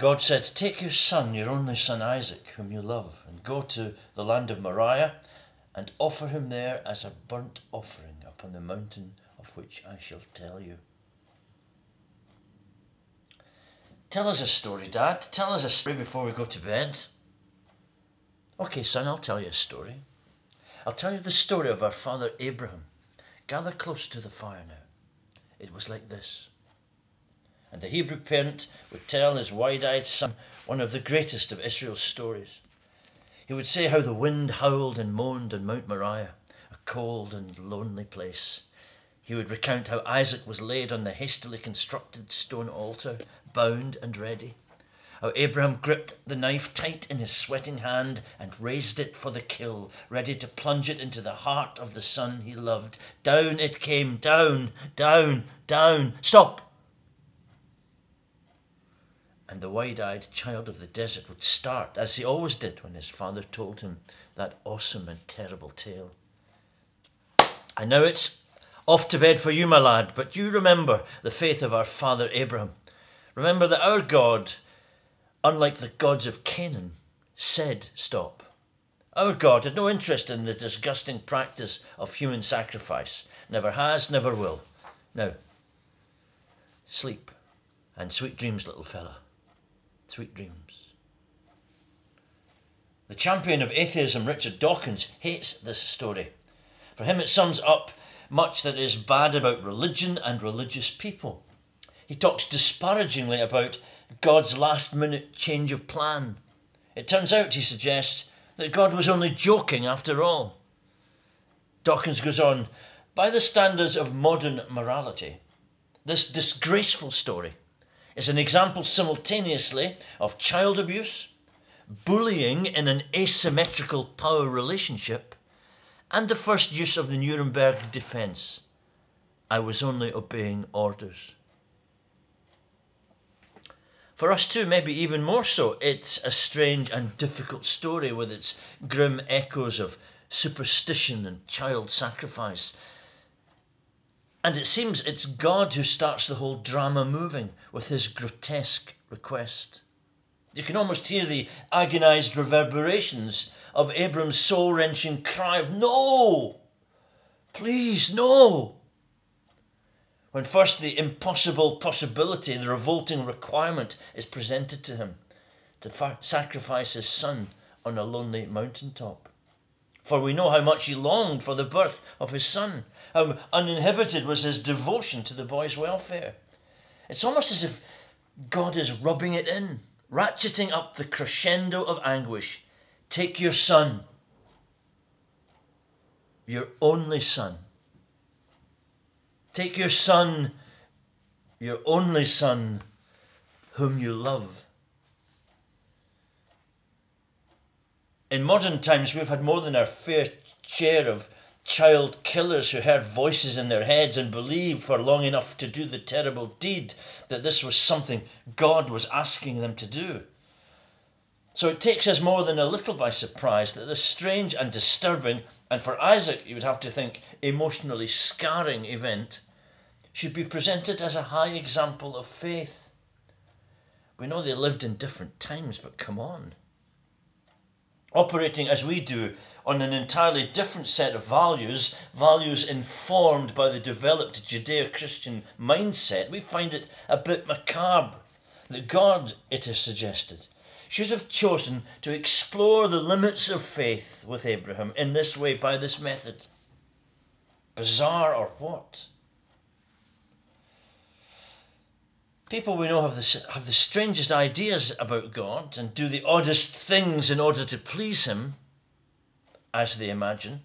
God said, Take your son, your only son Isaac, whom you love, and go to the land of Moriah and offer him there as a burnt offering upon the mountain of which I shall tell you. Tell us a story, Dad. Tell us a story before we go to bed. Okay, son, I'll tell you a story. I'll tell you the story of our father Abraham. Gather close to the fire now. It was like this. And the Hebrew parent would tell his wide eyed son one of the greatest of Israel's stories. He would say how the wind howled and moaned on Mount Moriah, a cold and lonely place. He would recount how Isaac was laid on the hastily constructed stone altar, bound and ready. How Abraham gripped the knife tight in his sweating hand and raised it for the kill, ready to plunge it into the heart of the son he loved. Down it came, down, down, down. Stop! And the wide eyed child of the desert would start, as he always did when his father told him that awesome and terrible tale. And now it's off to bed for you, my lad, but you remember the faith of our father Abraham. Remember that our God, unlike the gods of Canaan, said stop. Our God had no interest in the disgusting practice of human sacrifice. Never has, never will. Now, sleep and sweet dreams, little fella. Sweet dreams. The champion of atheism, Richard Dawkins, hates this story. For him, it sums up much that is bad about religion and religious people. He talks disparagingly about God's last minute change of plan. It turns out, he suggests, that God was only joking after all. Dawkins goes on By the standards of modern morality, this disgraceful story is an example simultaneously of child abuse, bullying in an asymmetrical power relationship, and the first use of the Nuremberg defense. I was only obeying orders. For us too, maybe even more so, it's a strange and difficult story with its grim echoes of superstition and child sacrifice and it seems it's God who starts the whole drama moving with his grotesque request. You can almost hear the agonized reverberations of Abram's soul wrenching cry of, No! Please, no! When first the impossible possibility, the revolting requirement is presented to him to sacrifice his son on a lonely mountain top. For we know how much he longed for the birth of his son, how uninhibited was his devotion to the boy's welfare. It's almost as if God is rubbing it in, ratcheting up the crescendo of anguish. Take your son, your only son. Take your son, your only son, whom you love. In modern times, we've had more than our fair share of child killers who heard voices in their heads and believed for long enough to do the terrible deed that this was something God was asking them to do. So it takes us more than a little by surprise that this strange and disturbing, and for Isaac, you would have to think, emotionally scarring event should be presented as a high example of faith. We know they lived in different times, but come on operating as we do on an entirely different set of values, values informed by the developed Judeo Christian mindset, we find it a bit macabre that God, it is suggested, should have chosen to explore the limits of faith with Abraham in this way by this method. Bizarre or what? People we know have the, have the strangest ideas about God and do the oddest things in order to please Him, as they imagine.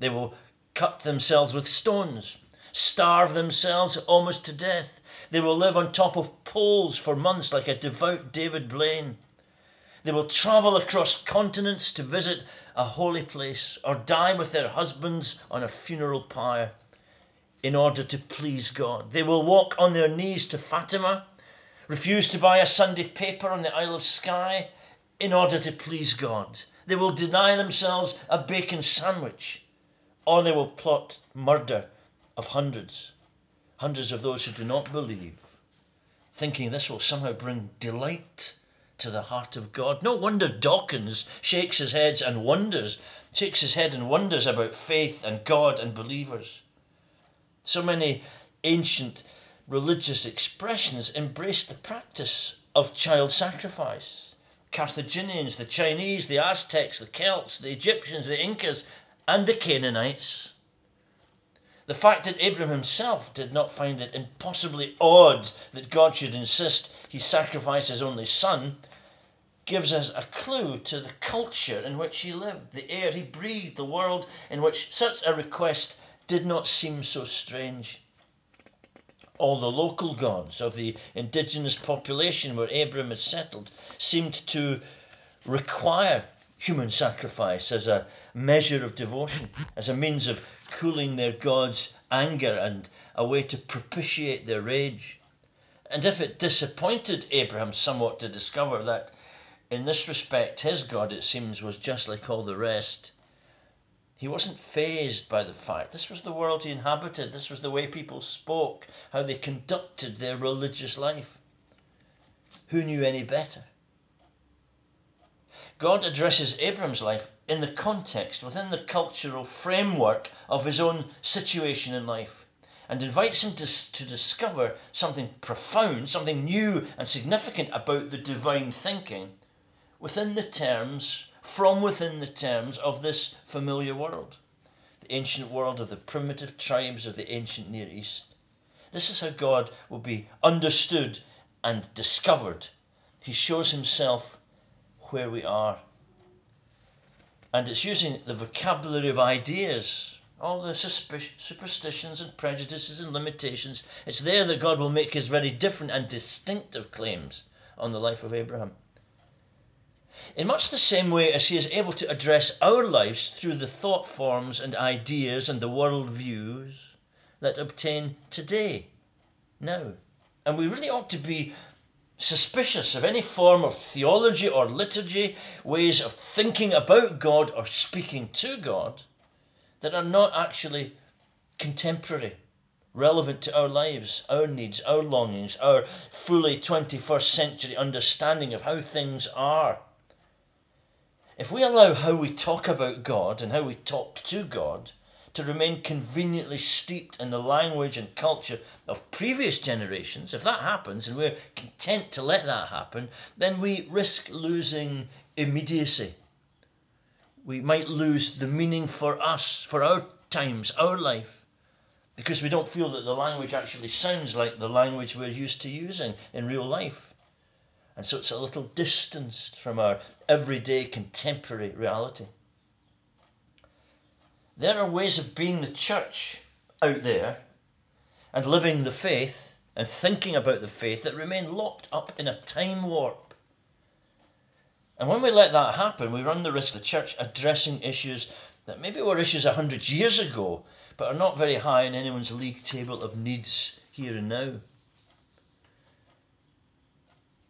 They will cut themselves with stones, starve themselves almost to death. They will live on top of poles for months like a devout David Blaine. They will travel across continents to visit a holy place or die with their husbands on a funeral pyre in order to please God. They will walk on their knees to Fatima, refuse to buy a Sunday paper on the Isle of Skye in order to please God. They will deny themselves a bacon sandwich, or they will plot murder of hundreds, hundreds of those who do not believe, thinking this will somehow bring delight to the heart of God. No wonder Dawkins shakes his head and wonders, shakes his head and wonders about faith and God and believers. So many ancient religious expressions embraced the practice of child sacrifice. Carthaginians, the Chinese, the Aztecs, the Celts, the Egyptians, the Incas, and the Canaanites. The fact that Abraham himself did not find it impossibly odd that God should insist he sacrifice his only son gives us a clue to the culture in which he lived, the air he breathed, the world in which such a request did not seem so strange. All the local gods of the indigenous population where Abram is settled seemed to require human sacrifice as a measure of devotion, as a means of cooling their God's anger and a way to propitiate their rage. And if it disappointed Abraham somewhat to discover that, in this respect, his God, it seems, was just like all the rest, he wasn't fazed by the fact. This was the world he inhabited, this was the way people spoke, how they conducted their religious life. Who knew any better? God addresses Abram's life in the context, within the cultural framework of his own situation in life, and invites him to, to discover something profound, something new and significant about the divine thinking within the terms, from within the terms of this familiar world, the ancient world of the primitive tribes of the ancient Near East. This is how God will be understood and discovered. He shows himself where we are and it's using the vocabulary of ideas, all the superstitions and prejudices and limitations. It's there that God will make his very different and distinctive claims on the life of Abraham. In much the same way as he is able to address our lives through the thought forms and ideas and the world views that obtain today, now. And we really ought to be suspicious of any form of theology or liturgy, ways of thinking about God or speaking to God that are not actually contemporary, relevant to our lives, our needs, our longings, our fully 21st century understanding of how things are. If we allow how we talk about God and how we talk to God to remain conveniently steeped in the language and culture of previous generations, if that happens and we're content to let that happen, then we risk losing immediacy. We might lose the meaning for us, for our times, our life, because we don't feel that the language actually sounds like the language we're used to using in real life. And so it's a little distanced from our everyday contemporary reality. There are ways of being the church out there and living the faith and thinking about the faith that remain locked up in a time warp. And when we let that happen, we run the risk of the church addressing issues that maybe were issues a hundred years ago, but are not very high in anyone's league table of needs here and now.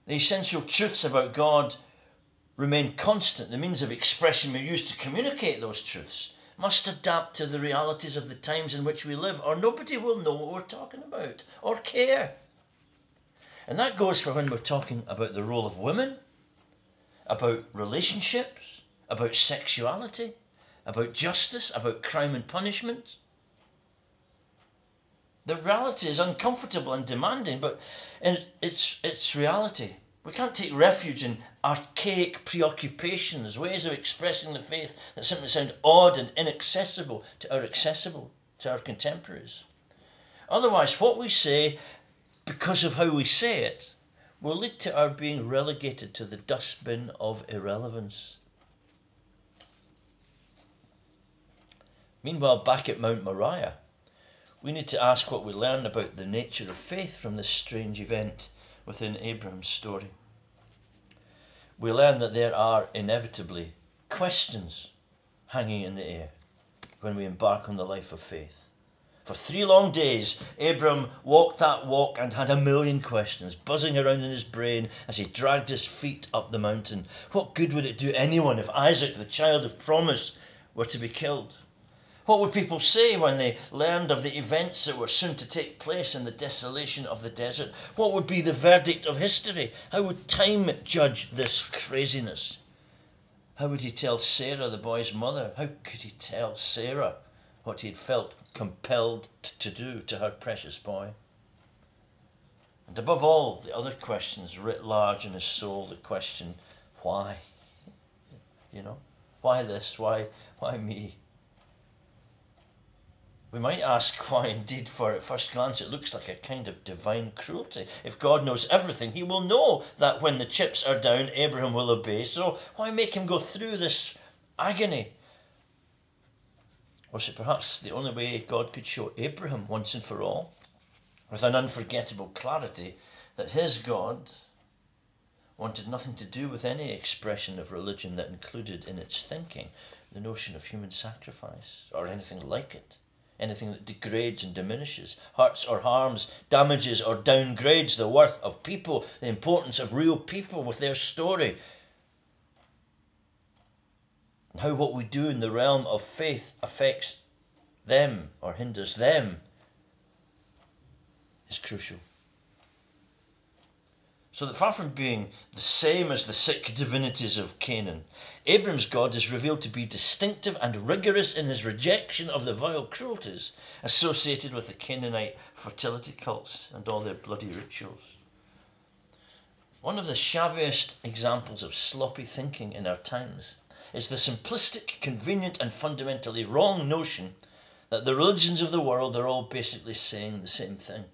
The essential truths about God remain constant. The means of expression we use to communicate those truths must adapt to the realities of the times in which we live, or nobody will know what we're talking about or care. And that goes for when we're talking about the role of women, about relationships, about sexuality, about justice, about crime and punishment. The reality is uncomfortable and demanding, but it's, it's reality. We can't take refuge in archaic preoccupations, ways of expressing the faith that simply sound odd and inaccessible to our accessible, to our contemporaries. Otherwise, what we say, because of how we say it, will lead to our being relegated to the dustbin of irrelevance. Meanwhile, back at Mount Moriah, we need to ask what we learn about the nature of faith from this strange event within Abraham's story. We learn that there are inevitably questions hanging in the air when we embark on the life of faith. For three long days, Abram walked that walk and had a million questions buzzing around in his brain as he dragged his feet up the mountain. What good would it do anyone if Isaac, the child of promise, were to be killed? What would people say when they learned of the events that were soon to take place in the desolation of the desert? What would be the verdict of history? How would time judge this craziness? How would he tell Sarah, the boy's mother? How could he tell Sarah what he had felt compelled to do to her precious boy? And above all the other questions writ large in his soul, the question, why? You know, why this? Why, why me? We might ask why, indeed, for at first glance it looks like a kind of divine cruelty. If God knows everything, He will know that when the chips are down, Abraham will obey. So why make him go through this agony? Was it perhaps the only way God could show Abraham once and for all? with an unforgettable clarity that his God wanted nothing to do with any expression of religion that included in its thinking the notion of human sacrifice or anything like it. Anything that degrades and diminishes, hurts or harms, damages or downgrades the worth of people, the importance of real people with their story. How what we do in the realm of faith affects them or hinders them is crucial. So that far from being the same as the sick divinities of Canaan, Abram's God is revealed to be distinctive and rigorous in his rejection of the vile cruelties associated with the Canaanite fertility cults and all their bloody rituals. One of the shabbiest examples of sloppy thinking in our times is the simplistic, convenient, and fundamentally wrong notion that the religions of the world are all basically saying the same thing.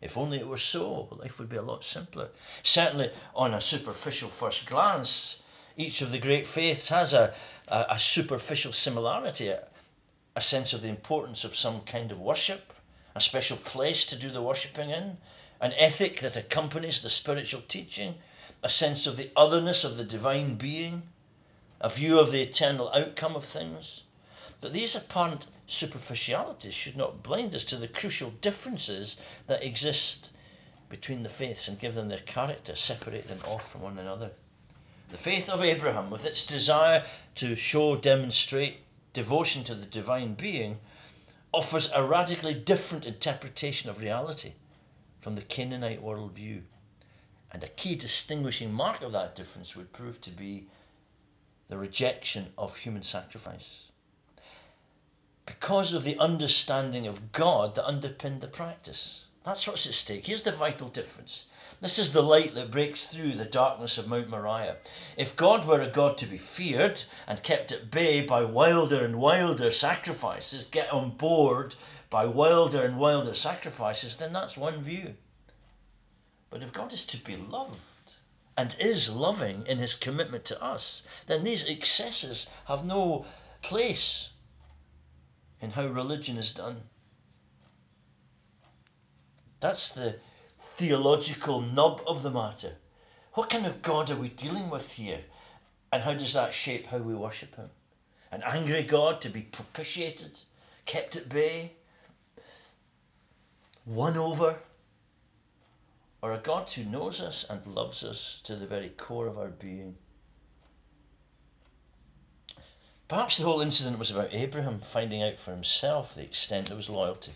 If only it were so, life would be a lot simpler. Certainly, on a superficial first glance, each of the great faiths has a, a, a superficial similarity, a, a sense of the importance of some kind of worship, a special place to do the worshipping in, an ethic that accompanies the spiritual teaching, a sense of the otherness of the divine being, a view of the eternal outcome of things. But these apparent superficialities should not blind us to the crucial differences that exist between the faiths and give them their character, separate them off from one another. The faith of Abraham, with its desire to show, demonstrate devotion to the divine being, offers a radically different interpretation of reality from the Canaanite worldview. And a key distinguishing mark of that difference would prove to be the rejection of human sacrifice because of the understanding of God that underpinned the practice. That's what's at stake. Here's the vital difference. This is the light that breaks through the darkness of Mount Moriah. If God were a God to be feared and kept at bay by wilder and wilder sacrifices, get on board by wilder and wilder sacrifices, then that's one view. But if God is to be loved and is loving in his commitment to us, then these excesses have no place in how religion is done. That's the theological nub of the matter. What kind of God are we dealing with here? And how does that shape how we worship Him? An angry God to be propitiated, kept at bay, won over? Or a God who knows us and loves us to the very core of our being? Perhaps the whole incident was about Abraham finding out for himself the extent of his loyalty,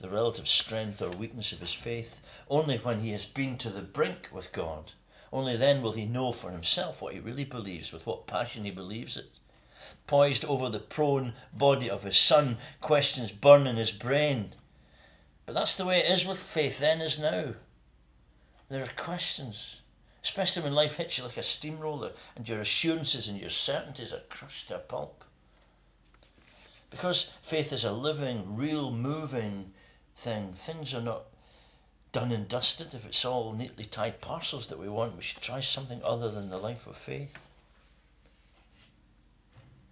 the relative strength or weakness of his faith. Only when he has been to the brink with God, only then will he know for himself what he really believes, with what passion he believes it. Poised over the prone body of his son, questions burn in his brain. But that's the way it is with faith then as now. There are questions especially when life hits you like a steamroller and your assurances and your certainties are crushed to a pulp. Because faith is a living, real, moving thing, things are not done and dusted. If it's all neatly tied parcels that we want, we should try something other than the life of faith.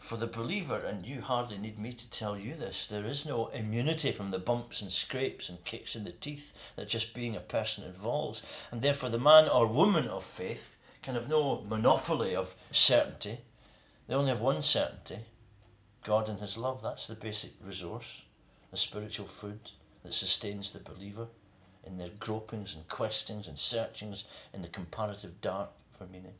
For the believer, and you hardly need me to tell you this, there is no immunity from the bumps and scrapes and kicks in the teeth that just being a person involves. And therefore, the man or woman of faith can have no monopoly of certainty. They only have one certainty God and His love. That's the basic resource, the spiritual food that sustains the believer in their gropings and questings and searchings in the comparative dark for meaning.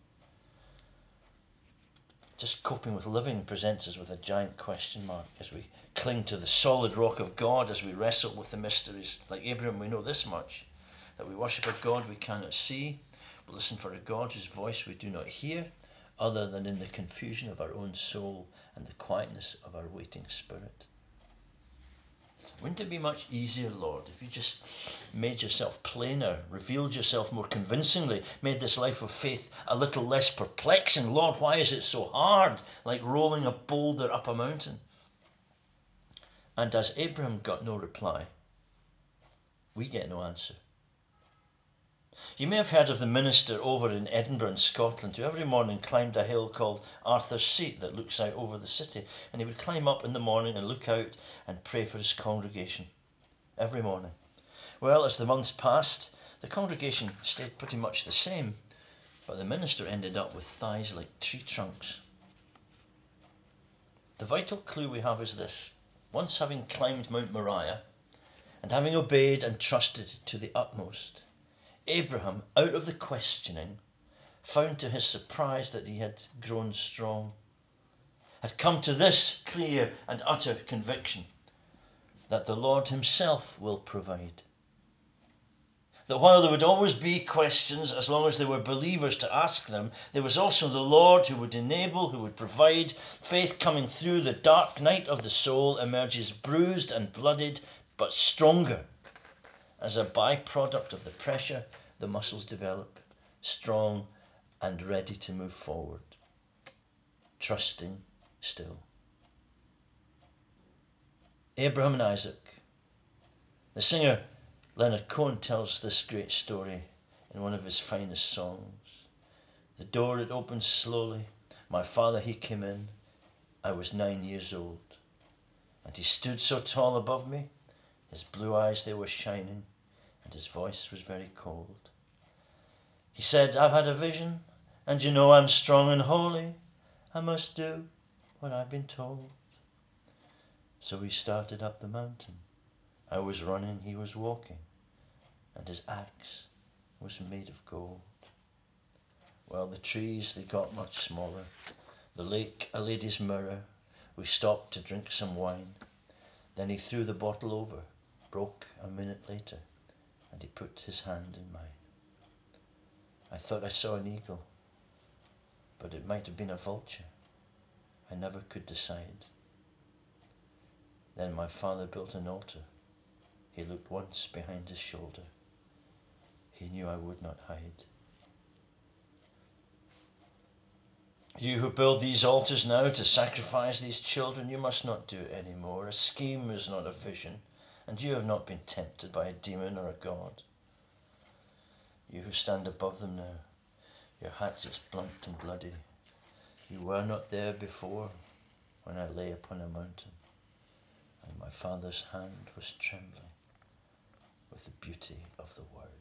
Just coping with living presents us with a giant question mark as we cling to the solid rock of God, as we wrestle with the mysteries. Like Abraham, we know this much that we worship a God we cannot see, we listen for a God whose voice we do not hear, other than in the confusion of our own soul and the quietness of our waiting spirit. Wouldn't it be much easier, Lord, if you just made yourself plainer, revealed yourself more convincingly, made this life of faith a little less perplexing? Lord, why is it so hard, like rolling a boulder up a mountain? And as Abraham got no reply, we get no answer. You may have heard of the minister over in Edinburgh in Scotland who every morning climbed a hill called Arthur's Seat that looks out over the city. And he would climb up in the morning and look out and pray for his congregation. Every morning. Well, as the months passed, the congregation stayed pretty much the same, but the minister ended up with thighs like tree trunks. The vital clue we have is this once having climbed Mount Moriah, and having obeyed and trusted to the utmost, Abraham, out of the questioning, found to his surprise that he had grown strong, had come to this clear and utter conviction that the Lord Himself will provide. That while there would always be questions, as long as there were believers to ask them, there was also the Lord who would enable, who would provide. Faith coming through the dark night of the soul emerges bruised and blooded, but stronger as a byproduct of the pressure, the muscles develop, strong and ready to move forward, trusting still. Abraham and Isaac. The singer Leonard Cohen tells this great story in one of his finest songs. The door it opened slowly. My father he came in. I was nine years old. And he stood so tall above me, his blue eyes they were shining, and his voice was very cold. He said, I've had a vision, and you know I'm strong and holy. I must do what I've been told. So we started up the mountain. I was running, he was walking, and his axe was made of gold. Well, the trees, they got much smaller. The lake, a lady's mirror. We stopped to drink some wine. Then he threw the bottle over, broke a minute later and he put his hand in mine. I thought I saw an eagle, but it might have been a vulture. I never could decide. Then my father built an altar. He looked once behind his shoulder. He knew I would not hide. You who build these altars now to sacrifice these children, you must not do it any more. A scheme is not a vision and you have not been tempted by a demon or a god. You who stand above them now, your hatchets blunt and bloody, you were not there before when I lay upon a mountain, and my father's hand was trembling with the beauty of the word.